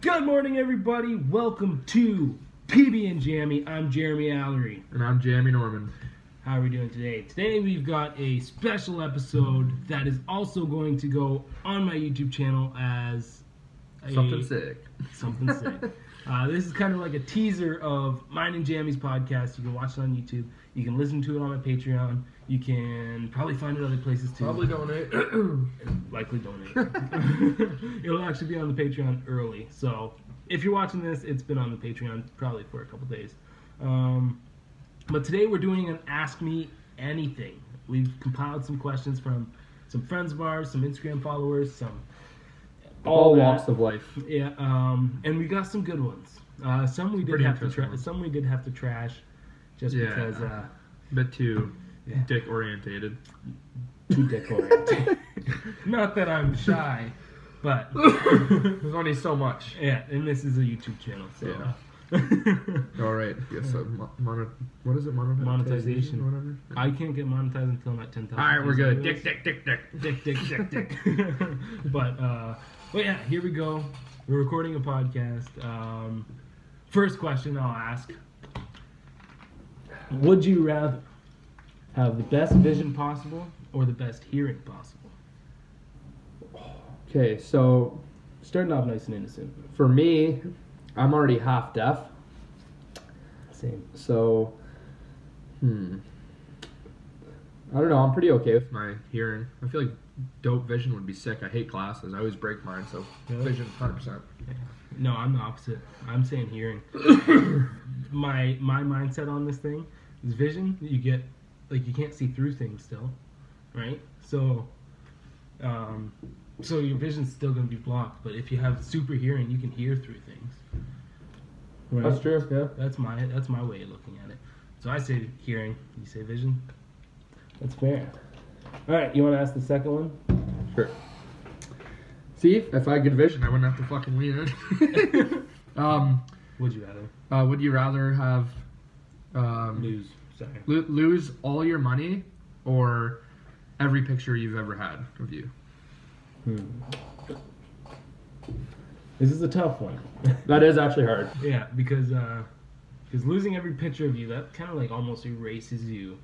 Good morning, everybody. Welcome to PB and Jammy. I'm Jeremy Allery. And I'm Jamie Norman. How are we doing today? Today we've got a special episode that is also going to go on my YouTube channel as a, Something sick. Something sick. Uh, this is kind of like a teaser of mine and Jammy's podcast. You can watch it on YouTube. You can listen to it on my Patreon. You can probably find it other places too. Probably donate. likely donate. It'll actually be on the Patreon early. So if you're watching this, it's been on the Patreon probably for a couple days. Um, but today we're doing an Ask Me Anything. We've compiled some questions from some friends of ours, some Instagram followers, some All that. walks of life. Yeah, um, and we got some good ones. Uh, some we did have to tra- some we did have to trash, just Yeah. because uh, Bit too Yeah. dick orientated. too dick oriented. Not that I'm shy, but There's only so much. yeah, and this is a YouTube channel, so. Yeah. All right. Yes. Uh, mo- mono- what is it? Monetization. Monetization. or Whatever. I can't get monetized until I'm at ten thousand. All right, we're good. Dick, dick, dick, dick. dick, dick, dick, dick. but uh, but yeah, here we go. We're recording a podcast. Um, first question I'll ask: Would you rather have the best vision possible or the best hearing possible? Okay, so Starting off nice and innocent. for me, I'm already half deaf. Same. So, hmm. I don't know. I'm pretty okay with my hearing. I feel like dope vision would be sick. I hate glasses. I always break mine, so Really? vision, 100%. No, I'm the opposite. I'm saying hearing. my my mindset on this thing is vision. You get like you can't see through things still, right? So, um, so your vision's still gonna be blocked. But if you have super hearing, you can hear through things. Right? That's true, yeah. That's my that's my way of looking at it. So I say hearing. You say vision. That's fair. All right, you want to ask the second one? Sure. See, if I had good vision, I wouldn't have to fucking lean in. um, Would you rather uh, would you rather have um, lose? Sorry. lo- lose all your money or every picture you've ever had of you? Hmm. This is a tough one. That is actually hard. Yeah, because because losing every picture of you that kind of like almost erases you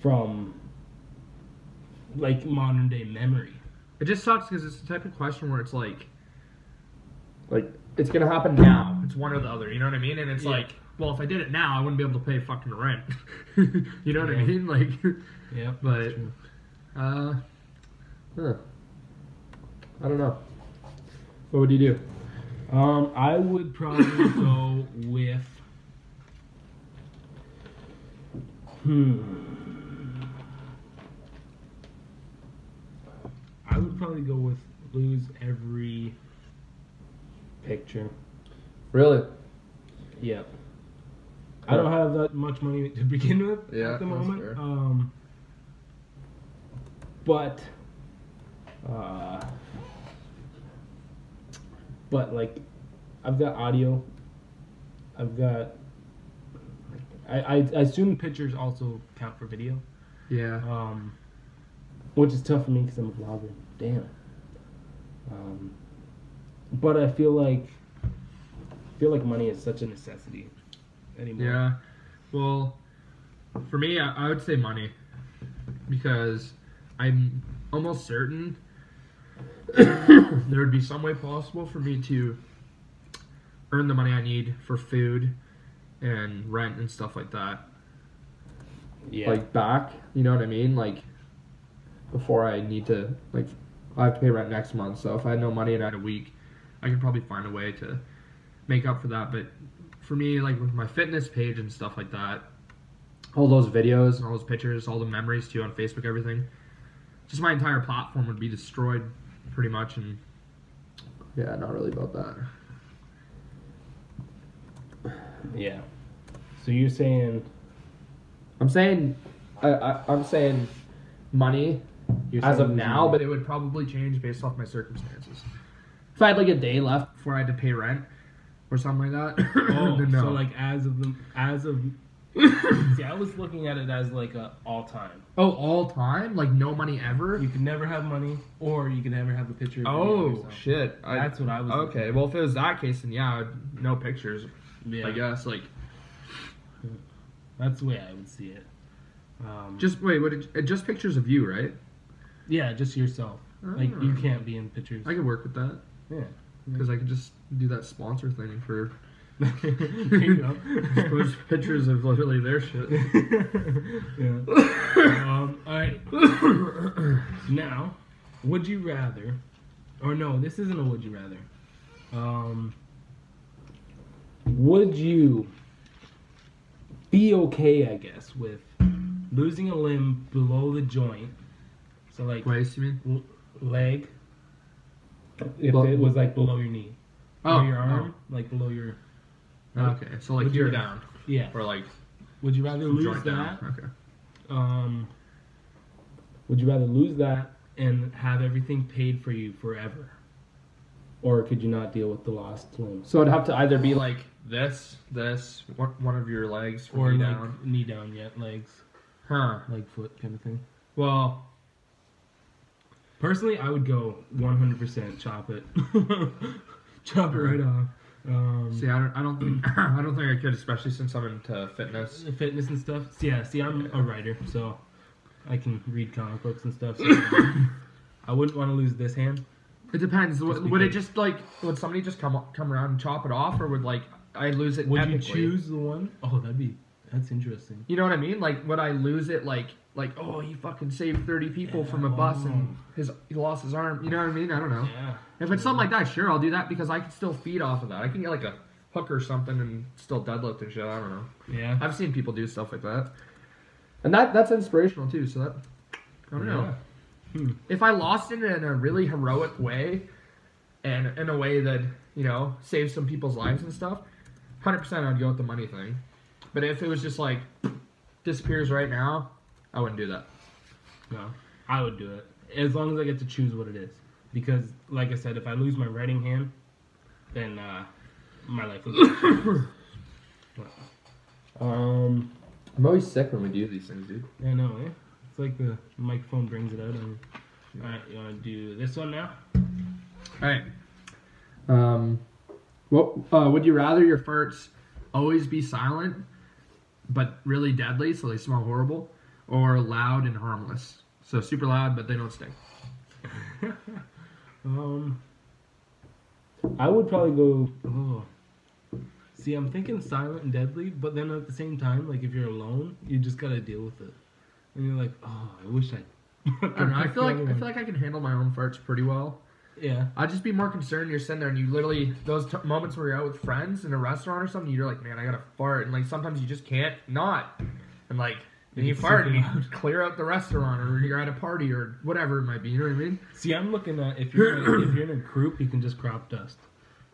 from like modern day memory. It just sucks because it's the type of question where it's like, like it's gonna happen now. It's one or the other. You know what I mean? And it's Yeah. like, well, if I did it now, I wouldn't be able to pay fucking rent. you know what I mean? Like, Yeah, But- uh, huh. I don't know. What would you do? um, I would probably go with hmm. I would probably go with lose every picture. Really? Yeah. I don't have that much money to begin with Yeah, at the moment. fair. Um, but, uh, but like, I've got audio. I've got. I, I, I assume pictures also count for video, Yeah. um, which is tough for me because I'm a vlogger. Damn. Um, but I feel like I feel like money is such a necessity anymore. Yeah. Well, for me, I, I would say money because I'm almost certain there would be some way possible for me to earn the money I need for food and rent and stuff like that. Yeah. Like back, you know what I mean? Like before I need to like I have to pay rent next month, so if I had no money and I had a week, I could probably find a way to make up for that. But for me, like with my fitness page and stuff like that, all those videos and all those pictures, all the memories too on Facebook, everything, just my entire platform would be destroyed pretty much. And yeah, not really about that. yeah. So you're saying I'm saying, I, I I'm saying money you're as of now, money. but it would probably change based off my circumstances. If I had like a day left before I had to pay rent or something like that, oh, no. so like as of the as of See, I was looking at it as like a all time. Oh, all time? Like no money ever? You can never have money, or you can never have a picture. Of Oh yourself. shit! I, That's what I was. looking okay. Well, if it was that case, then yeah, no pictures. yeah, I guess like that's the way I would see it. Um, just wait. What? It, just pictures of you, right? yeah, just yourself. Like you Ah. can't be in pictures. I could work with that yeah. because I could just do that sponsor thing for there you go. just post pictures of literally their shit. yeah. Um, all right. now, would you rather, or no, this isn't a would you rather. Um, would you be okay, I guess, with losing a limb below the joint? So like Waist, you mean? l- leg. If Bel- it was like below your knee, Oh, or your arm, like below your. Oh. Okay, so like Would you you're rather- down, Yeah. or like Would you rather lose joint that? down. Okay. Um, would you rather lose that and have everything paid for you forever, or could you not deal with the lost limbs, So it'd have to either be like this, this, one, one of your legs, or knee like down. knee down yet, legs, Huh. leg, foot, kind of thing? Well, Personally, I would go 100% chop it, chop it right off. Um, see, I don't, I don't think, I don't think I could, especially since I'm into fitness. fitness and stuff. So, yeah, see, I'm a writer, so I can read comic books and stuff. So I wouldn't want to lose this hand. It depends. Would, would it just like would somebody just come come around and chop it off, or would like I lose it? Would you choose the one? Oh, that'd be that's interesting. You know what I mean? Like, would I lose it? Like, like oh, he fucking saved thirty people from a bus and his he lost his arm. You know what I mean? I don't know. Yeah. If it's something like that, sure, I'll do that because I can still feed off of that. I can get like a hook or something and still deadlift and shit. I don't know. Yeah. I've seen people do stuff like that, and that that's inspirational too. So that I don't know. Hmm. If I lost it in a really heroic way, and in a way that you know saves some people's lives and stuff, hundred percent I'd go with the money thing. But if it was just like disappears right now, I wouldn't do that. No, I would do it as long as I get to choose what it is. Because, like I said, if I lose my writing hand, then uh, my life will. um, I'm always sick when we do these things, dude. I know, eh? It's like the microphone brings it out. And, all right, you want to do this one now? All right. Um, what uh, would you rather your farts always be silent, but really deadly, so they smell horrible, or loud and harmless, so super loud but they don't stink? Um, I would probably go. Oh, see, I'm thinking silent and deadly, but then at the same time, like if you're alone, you just gotta deal with it, and you're like, oh, I wish I. I don't know. I feel like I feel like I can handle my own farts pretty well. yeah. I'd just be more concerned. You're sitting there and you literally those t- moments where you're out with friends in a restaurant or something. You're like, man, I gotta fart, and like sometimes you just can't not, and like. And you fart and you clear out the restaurant, or you're at a party, or whatever it might be. You know what I mean? See, I'm looking at if you're in a, if you're in a group, you can just crop dust,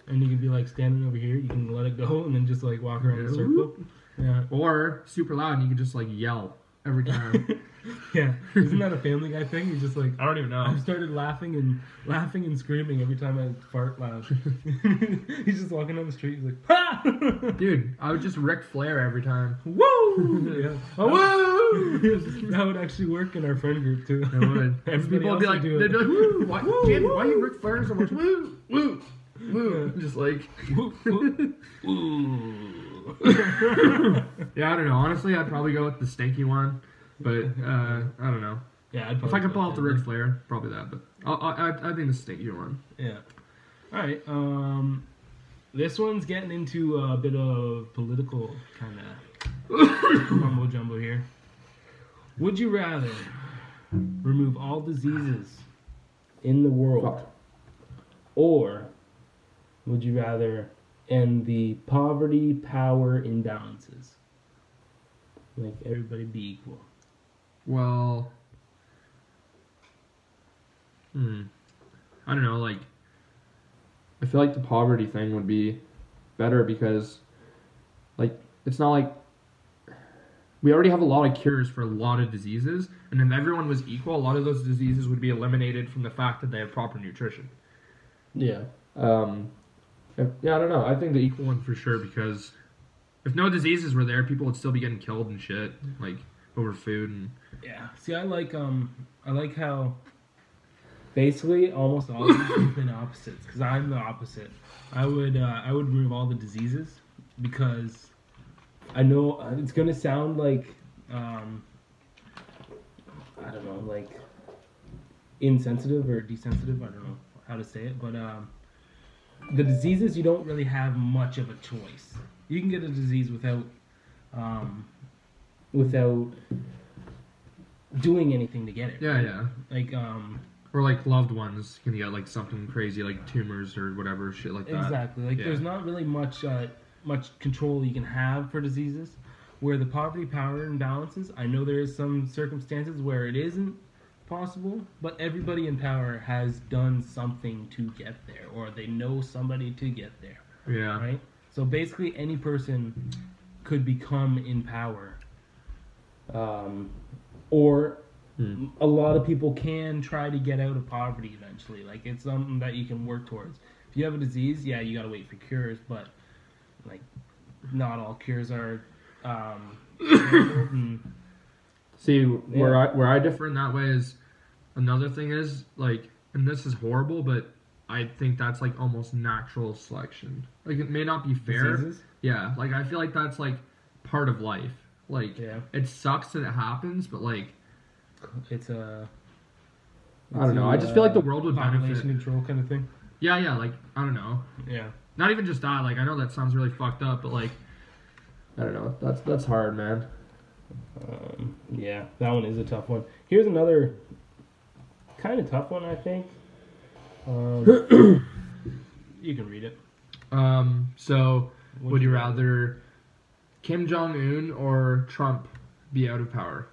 and you can be like standing over here. You can let it go, and then just like walk around the Yeah. circle. Yeah, Or super loud and you can just like yell every time. yeah. Isn't that a Family Guy thing? You're just like. I don't even know. I started laughing and laughing and screaming every time I fart loud. he's just walking down the street. He's like, "Ha!" Dude, I would just Ric Flair every time. Woo! Yeah. Oh, woo! that would actually work in our friend group too. It would. Everybody People would be like, do they'd be like, woo! Why, Jamie, why are you Ric Flair so much? Woo! Woo! Woo! Just like, Woo, woo. Ooh. yeah, I don't know. Honestly, I'd probably go with the stinky one. But, uh, I don't know. yeah, I'd If I could pull go out the with Ric. Flair, probably that. But I, I, I think the stinky one. Yeah. All right. Um, this one's getting into a bit of political kind of mumbo jumbo here. Would you rather remove all diseases in the world, or would you rather end the poverty power imbalances? Like everybody be equal. Well, hmm. I don't know. Like, I feel like the poverty thing would be better because, like, it's not like we already have a lot of cures for a lot of diseases, and if everyone was equal, a lot of those diseases would be eliminated from the fact that they have proper nutrition. Yeah. Um, if- yeah, I don't know. I think the equal one for sure because if no diseases were there, people would still be getting killed and shit, like over food and. Yeah. See, I like um, I like how basically almost all of these have been opposites because I'm the opposite. I would uh, I would remove all the diseases because I know uh, it's gonna sound like um, I don't know like insensitive or desensitive. I don't know how to say it, but um, the diseases you don't really have much of a choice. You can get a disease without um, without doing anything to get it. Yeah, yeah. Like um Or like loved ones can get like something crazy like tumors or whatever shit like that. exactly. Like Yeah. there's not really much uh, much control you can have for diseases. Where the poverty power imbalances, I know there is some circumstances where it isn't possible, but everybody in power has done something to get there, or they know somebody to get there. Yeah. right? So basically, any person could become in power, um, or Hmm. a lot of people can try to get out of poverty eventually. Like it's something that you can work towards. If you have a disease, yeah, you gotta wait for cures, but like not all cures are. Um, See where I where I differ in that way is another thing is like, and this is horrible, but I think that's like almost natural selection. Like it may not be fair. diseases? Yeah, like I feel like that's like part of life. Like Yeah, it sucks that it happens, but like it's a. I don't know. I just feel like the world would benefit. control kind of thing. Yeah, yeah. Like I don't know. Yeah. Not even just that. Like I know that sounds really fucked up, but like I don't know. That's that's hard, man. Um, yeah, that one is a tough one. Here's another kind of tough one, I think. Um, you can read it. Um. So Would would you you rather Kim Jong Un or Trump be out of power?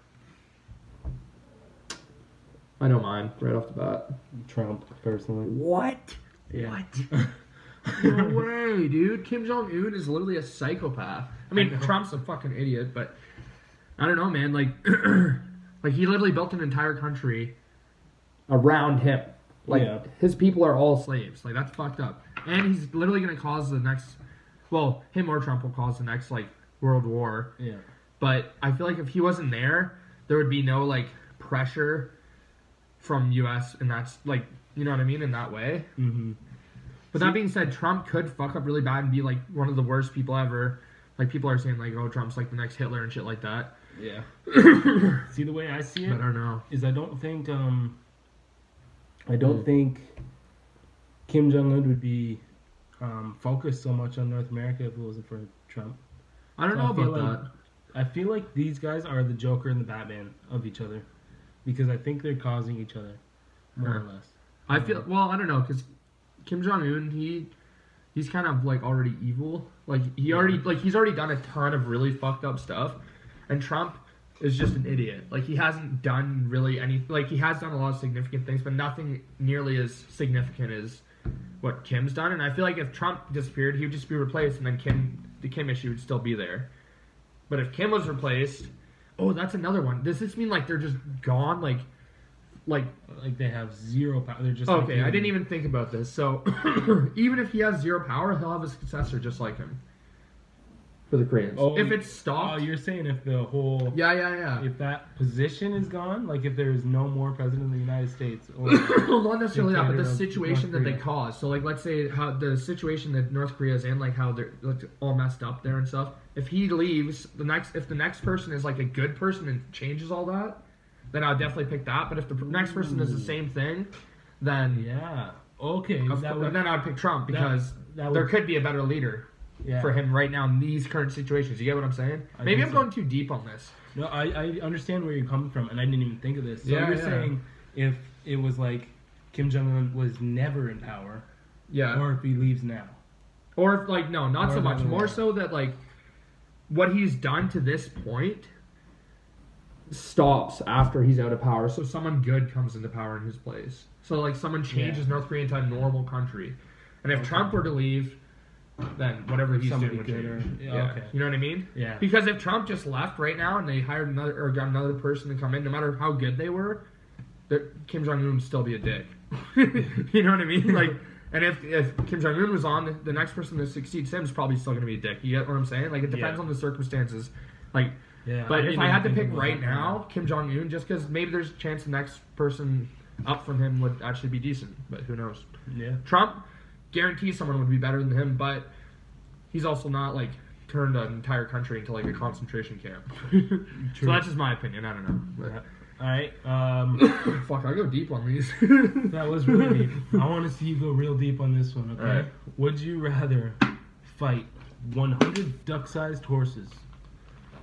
I know mine right off the bat. Trump, personally. What? Yeah. What? no way, dude. Kim Jong Un is literally a psychopath. I mean, I. Trump's a fucking idiot, but I don't know, man. Like, like he literally built an entire country around him. Like Yeah. his people are all slaves. Like that's fucked up. And he's literally gonna cause the next. Well, him or Trump will cause the next like world war. Yeah. But I feel like if he wasn't there, there would be no like pressure from U.S. and that's like you know what I mean in that way. Mm-hmm. But that being said, Trump could fuck up really bad and be like one of the worst people ever. Like people are saying like, oh, Trump's like the next Hitler and shit like that. Yeah. See, the way I see it I don't know. is I don't think, um, I don't Hmm. think Kim Jong Un would be um, focused so much on North America if it wasn't for Trump. I don't So know feel about like- that. I feel like these guys are the Joker and the Batman of each other because I think they're causing each other more or less. I feel well. I don't know because Kim Jong Un he he's kind of like already evil. Like he Yeah. already like he's already done a ton of really fucked up stuff, and Trump is just an idiot. Like he hasn't done really any like he has done a lot of significant things, but nothing nearly as significant as what Kim's done. And I feel like if Trump disappeared, he would just be replaced, and then Kim the Kim issue would still be there. But if Kim was replaced, oh, that's another one. Does this mean like they're just gone? Like, like Like they have zero power. They're just like Okay, I didn't even think about this. So, even if he has zero power, he'll have a successor just like him. For the Koreans. Oh, if it's Oh, you're saying if the whole yeah, yeah, yeah. if that position is gone, like if there is no more president of the United States, or well, not necessarily that, but the situation that they Korea. caused. So, like, let's say how the situation that North Korea is in, like how they're like, all messed up there and stuff. If he leaves, the next if the next person is like a good person and changes all that, then I'll definitely pick that. But if the next person is the same thing, then yeah, okay, of that would, then I'd pick Trump because that there would, could be a better leader. Yeah. for him right now in these current situations. You get what I'm saying? I Maybe I'm so. going too deep on this. No, I, I understand where you're coming from, and I didn't even think of this. So Yeah, you're yeah. saying if it was like Kim Jong Un was never in power, Yeah. Or, if he leaves now. Or if like no, not Or so much. More way. so that like what he's done to this point stops after he's out of power. So someone good comes into power in his place. So like someone changes North Korea into a normal country. And if Okay. Trump were to leave, then whatever he's Somebody doing good or- yeah, okay. You know what I mean? Yeah. Because if Trump just left right now and they hired another or got another person to come in, no matter how good they were, Kim Jong Un would still be a dick. you know what I mean? Like And if if Kim Jong Un was on, the, next person that succeeds him is probably still going to be a dick. You get what I'm saying? Like it depends Yeah. on the circumstances. Like, Yeah, but if I had to pick right that. now, Kim Jong Un, just because maybe there's a chance the next person up from him would actually be decent, but who knows? Yeah. Trump guarantees someone would be better than him, but he's also not like turned an entire country into like a concentration camp. so that's just my opinion. I don't know. Yeah. All right. Um, fuck, I go deep on these. that was really deep. I want to see you go real deep on this one. Okay. Alright. Would you rather fight 100 duck-sized horses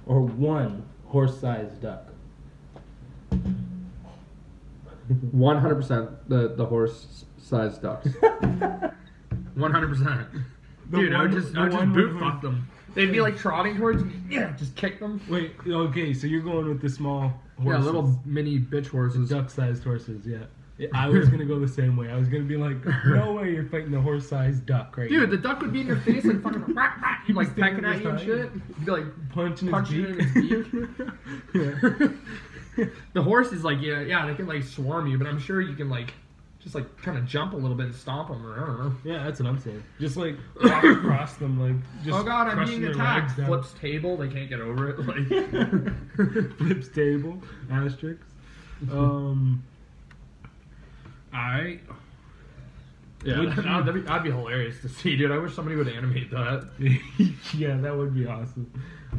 or one horse-sized duck? One hundred percent the the horse sized ducks. One hundred percent. Dude, I would just I would just boot fuck them. They'd be like trotting towards me. Yeah, just kick them. Wait. Okay. So you're going with the small horses. Yeah, little mini bitch horses. duck-sized horses. Yeah. Yeah, I was gonna go the same way. I was gonna be like, no way you're fighting the horse-sized duck right Dude, now. the duck would be in your face like fucking rah, rah, He'd be like pecking at you and shit. You'd be like punching, punching his beak. his yeah. the horse is like yeah yeah they can like swarm you, but I'm sure you can like just like kind of jump a little bit and stomp them or I don't know. Yeah, that's what I'm saying. Just like walk across them, like just oh god, I'm being attacked. Flips table, they can't get over it. Like flips table, asterisks. Um, I Yeah, Would that'd, that'd be, that'd be hilarious to see, dude. I wish somebody would animate that. yeah, that would be awesome.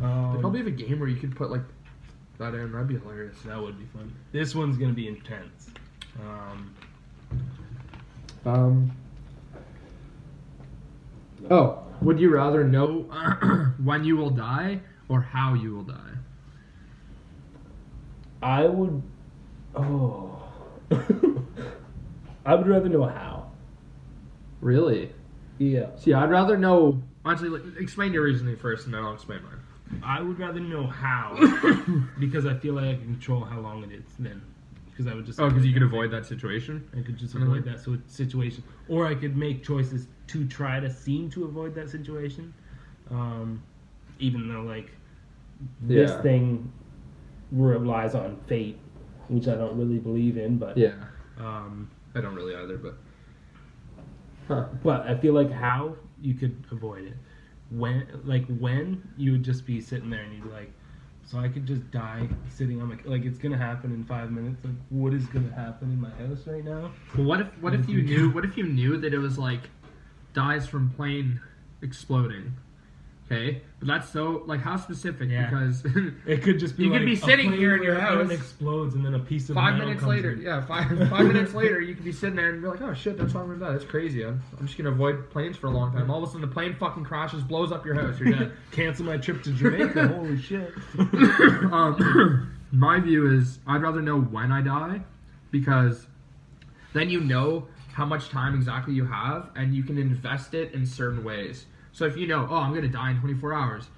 Um, They probably have a game where you could put like that in. That'd be hilarious. that would be fun. This one's gonna be intense. Um, Um. Oh, would you rather know when you will die or how you will die? I would. Oh, I would rather know how. Really? Yeah, See, I'd rather know. Actually, like, explain your reasoning first, and then I'll explain mine. I would rather know how because I feel like I can control how long it is then. Because I would just. Oh, because you could avoid that situation. I could just avoid that so- situation, or I could make choices to try to seem to avoid that situation. Um, even though like this Yeah. thing relies on fate, which I don't really believe in, but Yeah, um, I don't really either, but. but I feel like how you could avoid it. When like when you would just be sitting there and you'd be like, so I could just die sitting on my like it's gonna happen in five minutes. Like what is gonna happen in my house right now? Well, what if what if you knew what if you knew that it was like dies from plane exploding? Okay, but that's so like how specific Yeah. because It could just be You could be sitting here in your house. explodes and then a piece of five minutes later, in. yeah, five five minutes later, you could be sitting there and be like, oh shit, that's why I'm gonna. That's crazy. I'm, I'm just gonna avoid planes for a long time. All of a sudden, the plane fucking crashes, blows up your house. You're dead. Cancel my trip to Jamaica. Holy shit. um, my view is I'd rather know when I die because then you know how much time exactly you have and you can invest it in certain ways. So if you know, oh, I'm gonna die in 24 hours,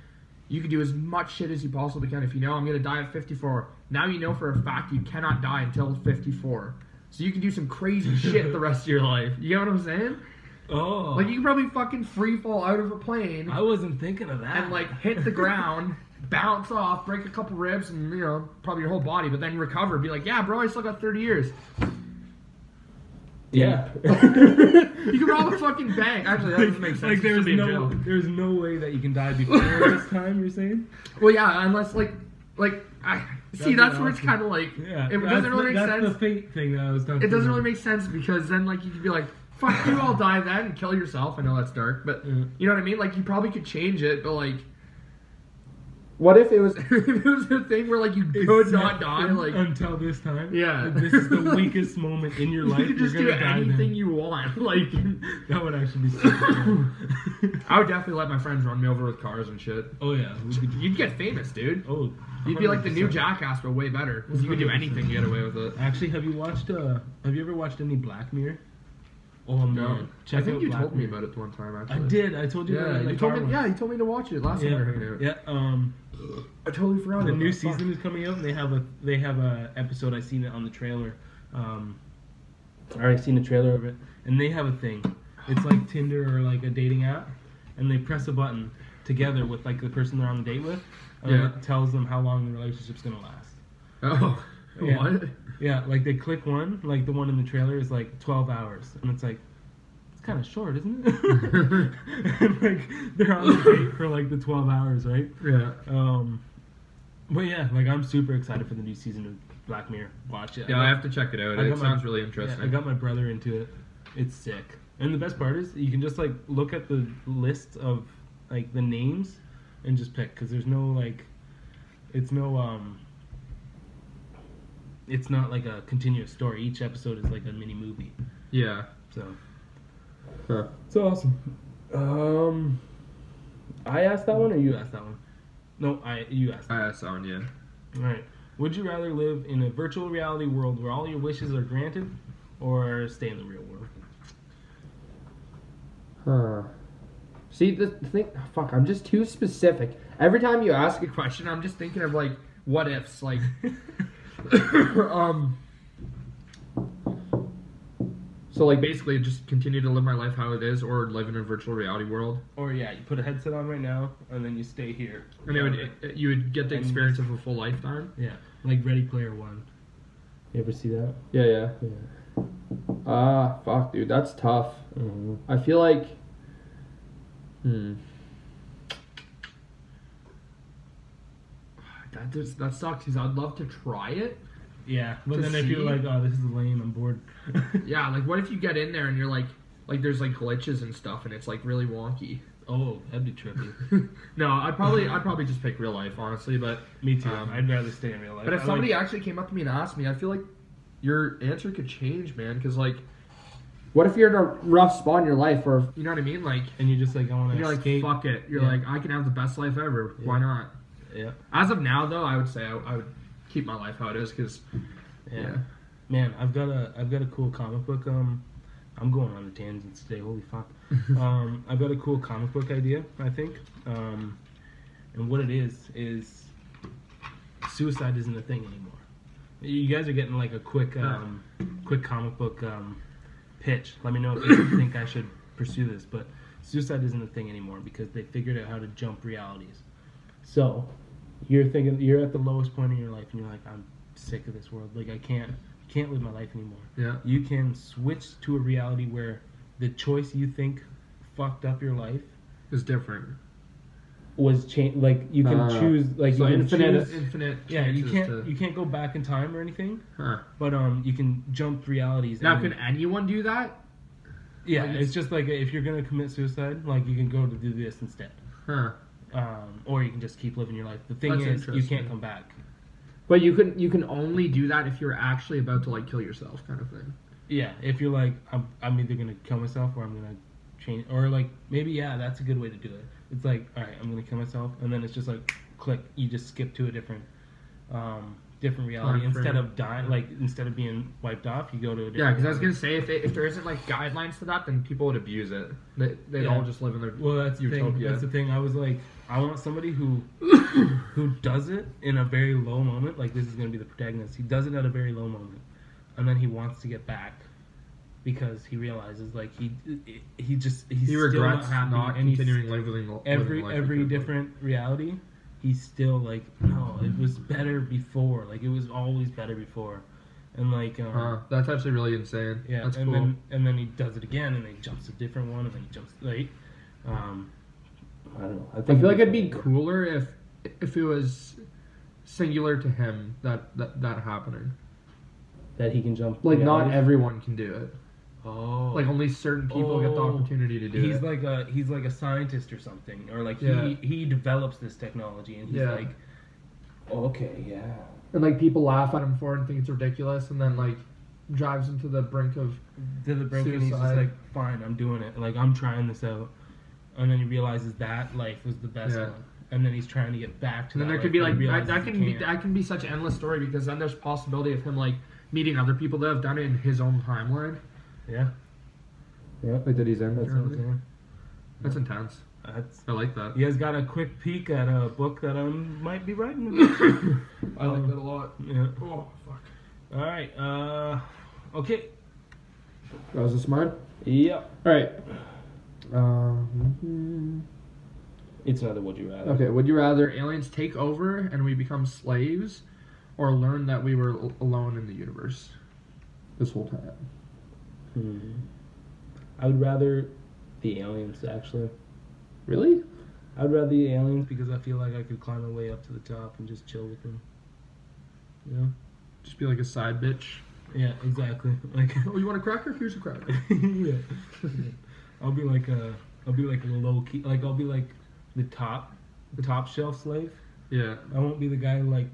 you can do as much shit as you possibly can. If you know I'm gonna die at 54, now you know for a fact you cannot die until 54. So you can do some crazy shit the rest of your life. You get what I'm saying? Oh. Like you can probably fucking free fall out of a plane I wasn't thinking of that. and like hit the ground, bounce off, break a couple ribs, and you know probably your whole body, but then recover. Be like, yeah, bro, I still got 30 years. Yeah. You can rob a fucking bank. Actually, that doesn't make sense. Like there's should be in no there's no way that you can die before this time. You're saying? Well, yeah, unless like like I see That'd that's be where it's kind of like Yeah. it that's doesn't really the, make that's sense. the fate thing that I was talking. It doesn't about. really make sense because then like you could be like, fuck you, I'll die then and kill yourself. I know that's dark, but Yeah. you know what I mean. Like you probably could change it, but like. What if it was if it was a thing where like you could set not die like until this time. Yeah. Like, this is the weakest moment in your life. you could just You're do gonna die anything then. you want like That would actually be. Super cool. I would definitely let my friends run me over with cars and shit. oh yeah. we could- You'd get famous, dude. Oh. You'd be like the new 100%. Jackass, but way better. You could do anything, you get away with it. Actually, have you watched? Uh, have you ever watched any Black Mirror? Oh man, I think out you Black told me about it one time. Actually, I did. I told you. Yeah, that you told me. once. Yeah, you told me to watch it last time we were hanging Yeah, out. yeah. Um, I totally forgot. the new season is coming out, and they have a they have a episode. I seen it on the trailer. Um, I already seen the trailer of it, and they have a thing. It's like Tinder or like a dating app, and they press a button together with like the person they're on the date with, and Yeah. it tells them how long the relationship's gonna last. Oh, Yeah. what? Yeah, like they click one, like the one in the trailer is like 12 hours, and it's like it's kind of short, isn't it? and, like they're on the date for like the twelve hours, right? Yeah. Um, but yeah, like I'm super excited for the new season of Black Mirror. Watch it. Yeah, I I have to check it out. It got my- sounds really yeah, interesting. I got my brother into it. It's sick. And the best part is you can just like look at the list of like the names and just pick because there's no like it's no um it's not like a continuous story. Each episode is like a mini movie. yeah. So Huh. it's awesome. Um, I asked that one or you asked that one? No, I you asked. I asked that one, yeah. All right. Would you rather live in a virtual reality world where all your wishes are granted, or stay in the real world? Huh. See, the thing, fuck, I'm just too specific. Every time you ask a question, I'm just thinking of like what ifs, like, um. So like basically, just continue to live my life how it is, or live in a virtual reality world, Or yeah, you put a headset on right now, and then you stay here. and it would it, you would get the And experience of a full lifetime. Yeah, like Ready Player One. You ever see that? Yeah, yeah. Yeah. Ah, fuck, dude, that's tough. Mm-hmm. I feel like, hmm. That just that sucks because I'd love to try it. Yeah, but then if you're like, oh, this is lame, I'm bored. Yeah, like what if you get in there and you're like, like there's like glitches and stuff and it's like really wonky. Oh, that'd be trippy. no, I'd probably I'd probably just pick real life honestly, but Me too. Um, I'd rather stay in real life. but if I somebody like, actually came up to me and asked me, I feel like your answer could change, man. Because like, what if you're in a rough spot in your life, or you know what I mean, like. and you're just like, I want to You're like, fuck it. You're Yeah. like, I can have the best life ever. Why not? Yeah. As of now, though, I would say I, I would keep my life how it is because, yeah, yeah. Man, I've got a, I've got a cool comic book. Um, I'm going on a tangent today. Holy fuck. um, I've got a cool comic book idea. I think. Um, and what it is is suicide isn't a thing anymore. You guys are getting like a quick, um, quick comic book um, pitch. Let me know if you think I should pursue this. But suicide isn't a thing anymore because they figured out how to jump realities. So you're thinking you're at the lowest point in your life, and you're like, I'm sick of this world. Like I can't, can't live my life anymore Yeah. you can switch to a reality where the choice you think fucked up your life is different. was changed. Like you can Uh, choose, like so you can infinite, choose. infinite. Yeah, you can't To, you can't go back in time or anything, huh. but um, you can jump realities. Now, and- can anyone do that? yeah, like, it's just like if you're gonna commit suicide, like you can go to do this instead, Huh. Um, or you can just keep living your life. The thing That's is, you can't come back. But you can you can only do that if you're actually about to like kill yourself, kind of thing. Yeah, if you're like, I'm, I'm either gonna kill myself or I'm gonna change, or like maybe yeah, that's a good way to do it. It's like, all right, I'm gonna kill myself, and then it's just like, click, you just skip to a different, um, different reality instead of dying. Like instead of being wiped off, you go to a different. Yeah, because I was gonna say if it, if there isn't like guidelines to that, then people would abuse it. They they'd Yeah. all just live in their Well, that's the thing. That's the thing. I was like, I want somebody who who does it in a very low moment. Like this is gonna be the protagonist. He does it at a very low moment, and then he wants to get back because he realizes like he he just he's he regrets not not and he's- continuing living every every different reality. He's still like, no, it was better before. Like it was always better before, and like um, Huh, that's actually really insane. yeah, that's and cool. then and then he does it again, and then he jumps a different one, and then he jumps right. Um, I don't know. I, I feel like it'd be cooler if if it was singular to him that that, that happening. that he can jump. Like not everyone can do it. Oh, Like only certain people get the Oh. opportunity to do he's it. like a he's like a scientist or something, or like Yeah. he he develops this technology, and he's Yeah. like, okay, yeah, and like people laugh at him for it and think it's ridiculous, and then like drives him to the brink of to the brink, and he's just like, fine, I'm doing it. Like I'm trying this out, and then he realizes that life was the best Yeah. one, and then he's trying to get back to. And then that there could be like that, that can be that can be such an endless story because then there's possibility of him like meeting other people that have done it in his own timeline. Yeah, yeah, Like that he's in. that's what I'm. That's intense. That's I like that. you guys got a quick peek at a book that I might be writing. About. I like Um, that a lot. yeah. Oh fuck. All right. Uh, okay. That was this mine. Yep. All right. Um, It's another would you rather. okay. Would you rather aliens take over and we become slaves, or learn that we were alone in the universe this whole time? Hmm. I would rather the aliens actually. Really? I'd rather the aliens because I feel like I could climb my way up to the top and just chill with them. You know? Just be like a side bitch. Yeah, exactly. Like, Oh, you want a cracker? Here's a cracker. yeah. I'll be like a, I'll be like a low key, like I'll be like the top, the top shelf slave. Yeah. I won't be the guy like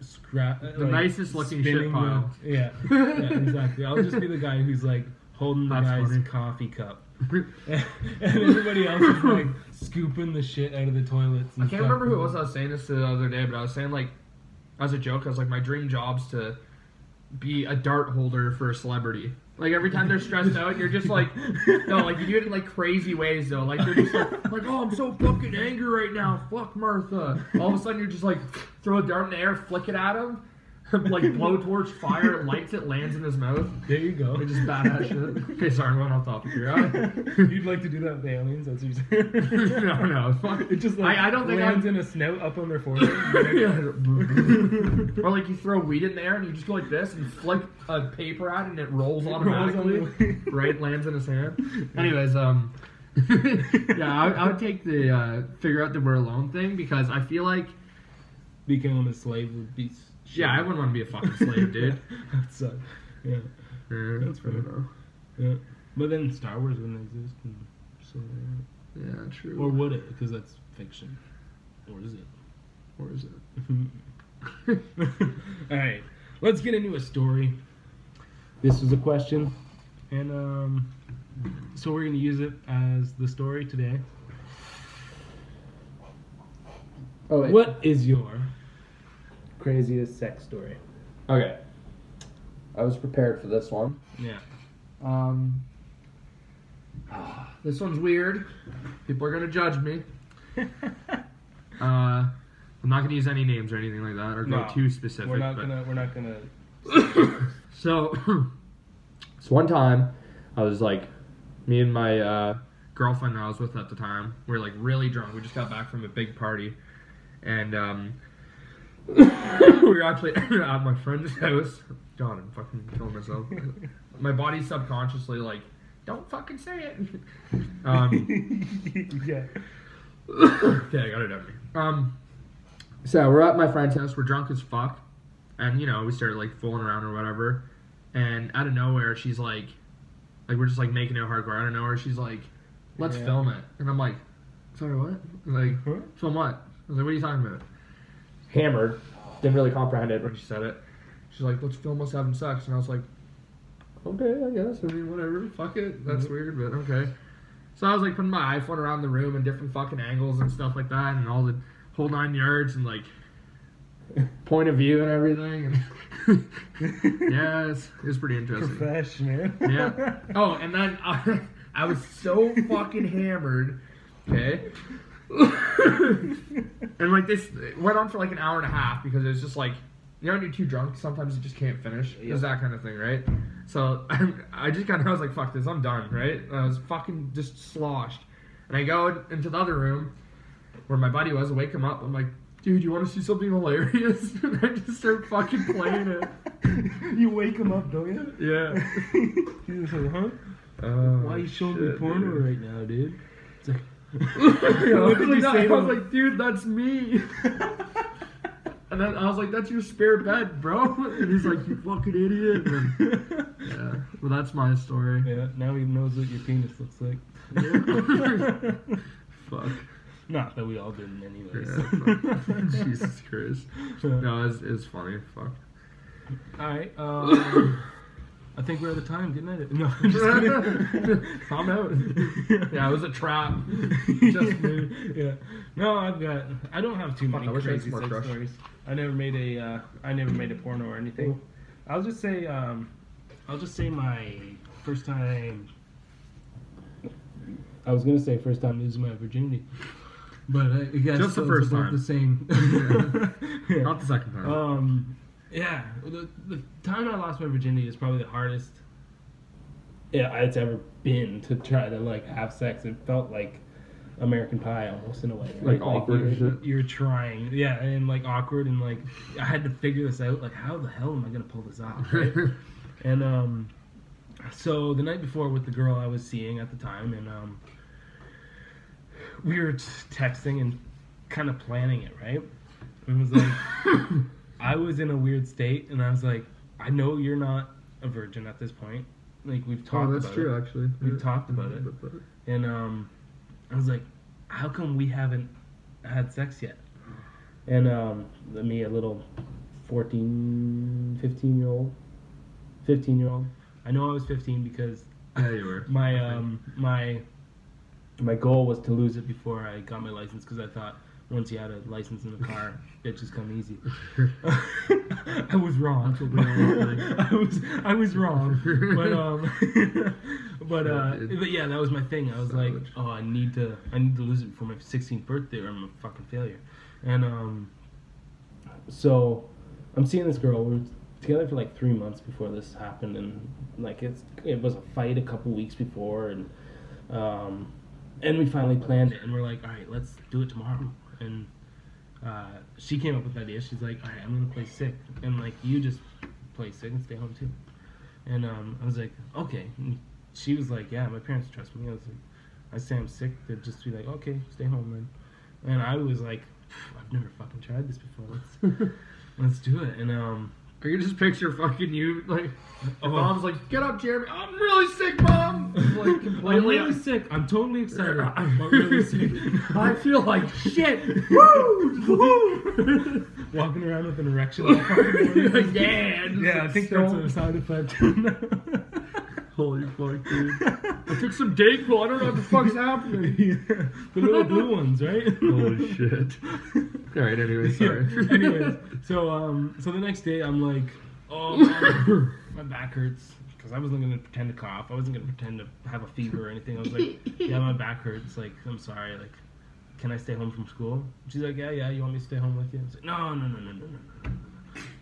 scrap The nicest looking shit spinning the- pile. yeah, yeah, exactly. I'll just be the guy who's like holding the That's guy's funny. coffee cup, and everybody else is like scooping the shit out of the toilets. I can't remember who it was I was saying this to the other day, but I was saying like as a joke, I was like, my dream job's to be a dart holder for a celebrity. Like every time they're stressed out, you're just like, no, like you do it in like crazy ways though. Like they're just like, like oh, I'm so fucking angry right now. Fuck Martha. All of a sudden, you're just like, throw a dart in the air, flick it at him, like blowtorch fire, lights it, lands in his mouth. There you go. Like just badass shit. Okay, sorry, I'm going off topic here. You'd like to do that with aliens? That's what you're saying. no, no, fuck. It just like I, I don't think lands I'm. in a snout up on their forehead. Yeah. or like you throw weed in there and you just go like this and flick a paper at it and it rolls Rolls automatically. on the- right, lands in his hand. Anyways, um, yeah, I, I would take the uh, figure out that we're alone thing because I feel like Becoming a slave would be. Yeah, I wouldn't want to be a fucking slave, dude. that sucks. Uh, yeah, Yeah, That's I fair. don't yeah. But then Star Wars wouldn't exist. And so, Yeah, true. or would it? Because that's fiction. Or is it? or is it? All right, let's get into a story. This was a question, and um, so we're gonna use it as the story today. Oh wait. What is your craziest sex story? Okay. I was prepared for this one. Yeah. Um, this one's weird. People are gonna judge me. Uh, I'm not gonna use any names or anything like that, or go No, too specific. we're not but- gonna. We're not gonna. So, so one time, I was like, me and my uh, girlfriend that I was with at the time, we were like really drunk. We just got back from a big party, and um, we were actually at my friend's house. God, I'm fucking killing myself. my body subconsciously like, don't fucking say it. um, yeah. okay, I got it out of me. Um, so we're at my friend's house. We're drunk as fuck, and you know we started like fooling around or whatever. And out of nowhere, she's like, like we're just like making it hardcore. Out of nowhere, she's like, let's Yeah. film it. And I'm like, sorry, what? Like, Huh? film what? I was like, what are you talking about? Hammered. Didn't really comprehend it when she said it. She's like, let's film us having sex. And I was like, okay, I guess. I mean, whatever. Fuck it. That's Mhm. weird, but okay. So I was like putting my iPhone around the room in different fucking angles and stuff like that, and all the whole nine yards and like point of view and everything. And yeah, it's, it was pretty interesting. Profesh, man. Yeah. Oh, and then I, I was so fucking hammered. Okay. and like this it went on for like an hour and a half because it was just like you know when you're too drunk sometimes you just can't finish. It was that kind of thing, right? So I just kind of I was like fuck this, I'm done, right? And I was fucking just sloshed, and I go into the other room where my buddy was. I wake him up. I'm like, dude, you want to see something hilarious? and I just start fucking playing it. you wake him up, don't you? Yeah. He's like, huh? Oh, Why are you showing me shit, porno dude. right now, dude? It's like, Yeah, I What did you say I was like, dude, that's me. and then I was like, that's your spare bed, bro. And he's like, you fucking idiot. And, yeah, well, that's my story. yeah, now he knows what your penis looks like. Fuck. Not that we all didn't, anyways. Yeah. Jesus Christ. No, it's, it's funny. Fuck. All right. Um, I think we're out of time. Good night. No, I'm just kidding. I'm out. Yeah, it was a trap. Just me. yeah. No, I've got. I don't have too Fuck, many I wish I had crazy some more sex crush. stories. I never made a. Uh, I never made a porno or anything. Cool. I'll just say. Um, I'll just say my first time. I was gonna say first time losing my virginity, but I guess Just the it's first about time. The same. Yeah. Not the second time. Um, yeah, the, the time I lost my virginity is probably the hardest. Yeah, it's ever been to try to like have sex. It felt like American Pie almost in a way. Like awkward you're, shit? You're trying, yeah, and like awkward and like I had to figure this out. Like, how the hell am I gonna pull this off? Right? and um, so the night before with the girl I was seeing at the time, and um, we were t- texting and kind of planning it, right? And it was like I was in a weird state, and I was like, I know you're not a virgin at this point. Like we've talked oh, that's about true, it, actually. We've Yeah. talked about it. and um, I was like, how come we haven't had sex yet? And um, me, a little 14, 15 year old, 15 year old. I know I was 15 because Yeah, you were. my um my my goal was to lose it before I got my license because I thought once you had a license in the car, bitches come easy. I was wrong. That's what we all. I was I was wrong, but um, but uh, Yeah, but yeah, that was my thing. I was like, oh, I need to I need to lose it before my 16th birthday, or I'm a fucking failure. And um, so I'm seeing this girl. We're together for like three months before this happened, and like it's it was a fight a couple weeks before, and um, and we finally planned it, and we're like, all right, let's do it tomorrow. And uh, she came up with the idea. She's like, all right, I'm gonna play sick, and like you just play sick and stay home too. And um, I was like, okay. And she was like, yeah, my parents trust me. I was like, I say I'm sick, they'd just be like, okay, stay home then. And I was like, I've never fucking tried this before. Let's let's do it. And um, I can just picture fucking you like. Oh. Your uh-huh. mom's like, "Get up, Jeremy! I'm really sick, mom." Like I'm really sick. I'm totally excited. but really sick. I feel like shit. Woo! Woo! Walking around with an erection. all fucking yeah, just Yeah, I like think so- that's a side effect. Holy fuck, dude! I took some Dayquil. I don't know what the fuck's happening. Yeah, the little blue ones, right? Holy shit! All right. Anyway, sorry. Anyways, so um, so the next day I'm like, oh, man, my back hurts because I wasn't gonna pretend to cough. I wasn't gonna pretend to have a fever or anything. I was like, yeah, my back hurts. Like, I'm sorry. Like, can I stay home from school? She's like, yeah, yeah. You want me to stay home with you? I like, no, no, no, no, no, no, no, no.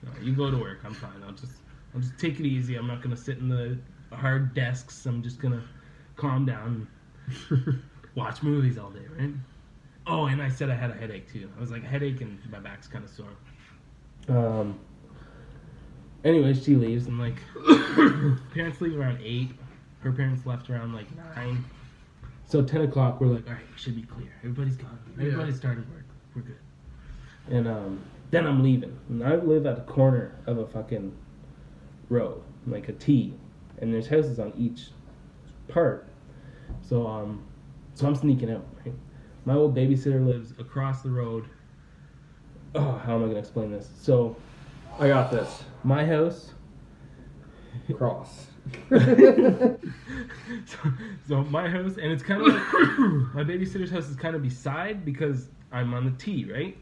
no. You go to work. I'm fine. I'll just, I'll just take it easy. I'm not gonna sit in the hard desks. I'm just gonna calm down and watch movies all day, right? Oh, and I said I had a headache too. I was like headache and my back's kind of sore. Um. Anyways, she leaves and like parents leave around eight. Her parents left around like nine. So ten o'clock, we're like, all right, we should be clear. Everybody's gone. Everybody's starting work. We're good. And um, then I'm leaving. And I live at the corner of a fucking road, like a T, and there's houses on each part. So um, so I'm sneaking out. Right? My old babysitter lives across the road. Oh, how am I gonna explain this? So I got this. my house. Cross. so, so my house, and it's kind of like my babysitter's house is kind of beside because I'm on the T, right?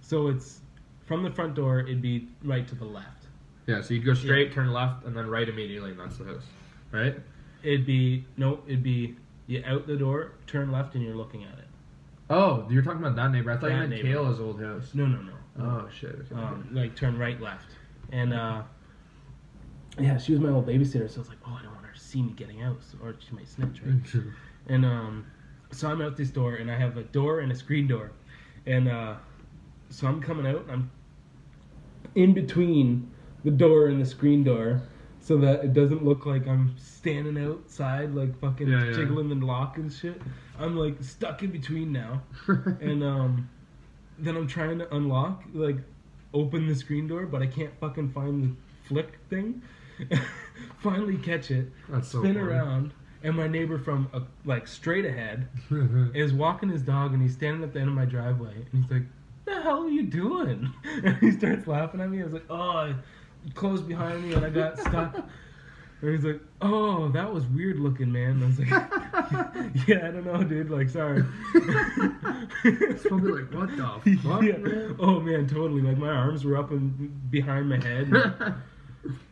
So it's from the front door, it'd be right to the left. Yeah. So you'd go straight, turn left, and then right immediately, and that's the house, right? It'd be no, it'd be you out the door, turn left, and you're looking at it. Oh, you're talking about that neighbor. I thought That you meant neighbor. Kayla's old house. No, no, no. Oh shit. Okay. um, like turn right, left, and uh, yeah, she was my old babysitter, so I was like, oh, I don't want her to see me getting out, so, or she might snitch, right? And um, so I'm out this door, and I have a door and a screen door, and uh, so I'm coming out, and I'm in between the door and the screen door, so that it doesn't look like I'm standing outside, like fucking Yeah, yeah. jiggling the lock and shit. I'm like stuck in between now, and um, then I'm trying to unlock, like, open the screen door, but I can't fucking find the flick thing. Finally catch it, That's spin funny. around, and my neighbor from uh, like straight ahead is walking his dog, and he's standing at the end of my driveway, and he's like, What "The hell are you doing?" And he starts laughing at me. I was like, "Oh, closed behind me, and I got stuck." And he's like, "Oh, that was weird looking, man." And I was like, "Yeah, I don't know, dude. Like, sorry." It's probably like, what the fuck, yeah. man? Oh man, totally. Like my arms were up and behind my head.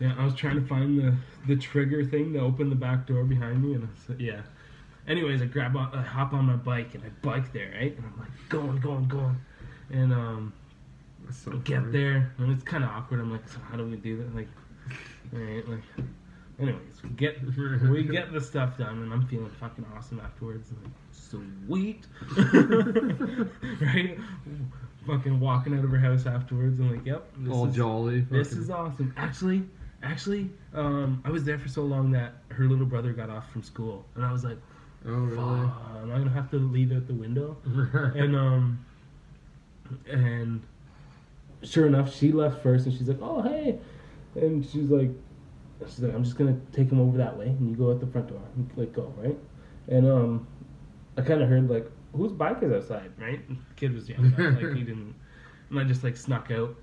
Yeah, I was trying to find the the trigger thing to open the back door behind me, and I said, yeah. Anyways, I grab on, I hop on my bike and I bike there, right? And I'm like going, going, going, and um, That's so get funny. there, and it's kind of awkward. I'm like, so how do we do that? Like, all right, like. Anyways, we get we get the stuff done, and I'm feeling fucking awesome afterwards. I'm like, sweet, right? Fucking walking out of her house afterwards, and like, yep, this All is jolly. this fucking- is awesome. Actually, Actually, um, I was there for so long that her little brother got off from school, and I was like, Oh really? "Fuck, am I gonna have to leave out the window?" and um, and sure enough, she left first, and she's like, "Oh hey," and she's like, "She's like, I'm just gonna take him over that way, and you go out the front door, and, like go right." And um, I kind of heard like, "Whose bike is outside?" Right? And the kid was young, enough, like he didn't, and I just like snuck out,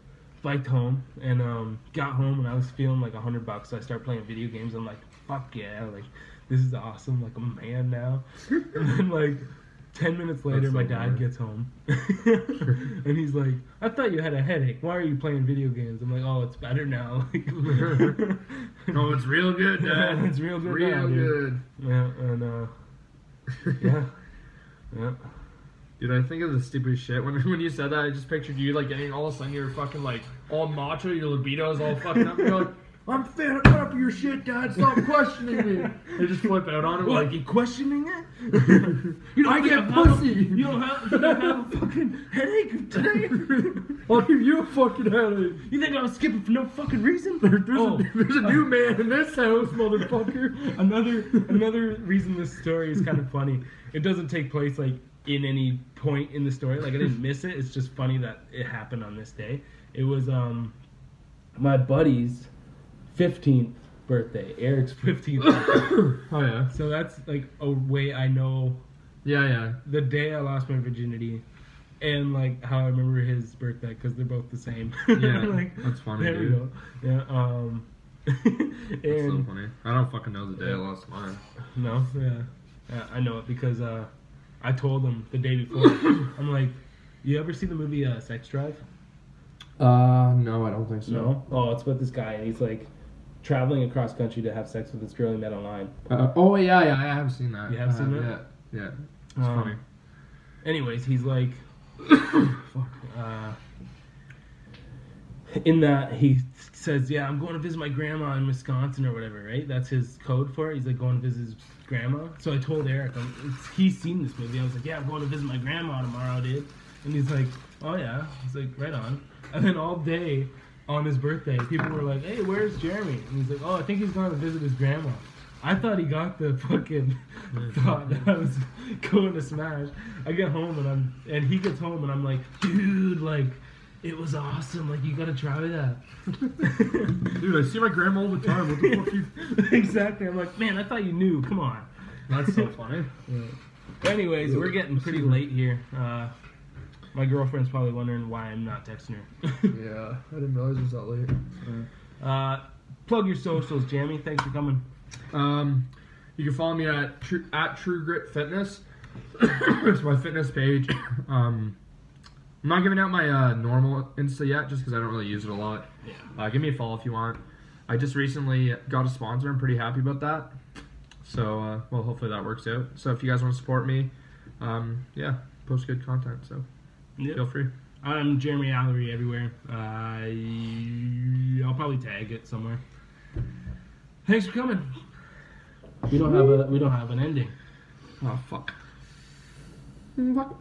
biked home, and um, got home, and I was feeling like a hundred bucks. So I started playing video games. I'm like, "Fuck yeah!" Like this is awesome. Like a man now. and then like. Ten minutes later, so my dad weird. gets home, and he's like, "I thought you had a headache. Why are you playing video games?" I'm like, "Oh, it's better now." oh, it's real good, Dad. it's real good. Real now, dude. good. Yeah, and uh, yeah, yeah. Dude, I think of the stupidest shit. When when you said that, I just pictured you like getting all of a sudden you're fucking like all macho, your libido's all fucking up. You're like, I'm fed up of your shit, Dad. Stop questioning me. They just flip out on him what? like, you questioning it? you don't I get pussy. A, you, don't have, you don't have a fucking headache today? I'll give you a fucking headache. You think I was skipping for no fucking reason? There, there's, oh, a, there's a new man in this house, motherfucker. another, another reason this story is kind of funny. It doesn't take place like in any point in the story. Like I didn't miss it. It's just funny that it happened on this day. It was um my buddies 15th birthday. Eric's 15th. birthday. oh yeah. So that's like a way I know. Yeah, yeah. The day I lost my virginity, and like how I remember his birthday because they're both the same. Yeah, like, that's funny. There dude. we go. Yeah. Um. and, that's so funny. I don't fucking know the day yeah. I lost mine. No. Yeah. yeah. I know it because uh, I told him the day before. I'm like, you ever see the movie uh, Sex Drive? Uh, no, I don't think so. No. Oh, it's about this guy, and he's like traveling across country to have sex with this girl he met online. Uh, oh yeah, yeah, I have seen that. You have I seen that? Yeah, yeah. It's Um, funny. Anyways, he's like, fuck, uh, in that he says, yeah, I'm going to visit my grandma in Wisconsin or whatever, right? That's his code for it. He's like going to visit his grandma. So I told Eric, he's seen this movie. I was like, yeah, I'm going to visit my grandma tomorrow, dude. And he's like, oh yeah. He's like, right on. And then all day on his birthday, people were like, hey, where's Jeremy? And he's like, oh, I think he's going to visit his grandma. I thought he got the fucking thought that I was going to smash. I get home and I'm and he gets home and I'm like, dude, like it was awesome. Like you gotta try that. Dude, I see my grandma all the time. What the fuck you? exactly. I'm like, man, I thought you knew. Come on. That's so funny. Anyways, we're getting pretty late here. Uh, my girlfriend's probably wondering why I'm not texting her. Yeah, I didn't realize it was that late. uh, plug your socials, Jamie. Thanks for coming. Um, you can follow me at True, at True Grit Fitness. it's my fitness page. Um, I'm not giving out my uh, normal Insta yet, just because I don't really use it a lot. Yeah. Uh, give me a follow if you want. I just recently got a sponsor. I'm pretty happy about that. So, uh, well, hopefully that works out. So, if you guys want to support me, um, yeah, post good content. So, Yep. feel free. I'm Jeremy Allery everywhere. Uh, I'll probably tag it somewhere. Thanks for coming. We don't have a we don't have an ending. Oh fuck. Fuck.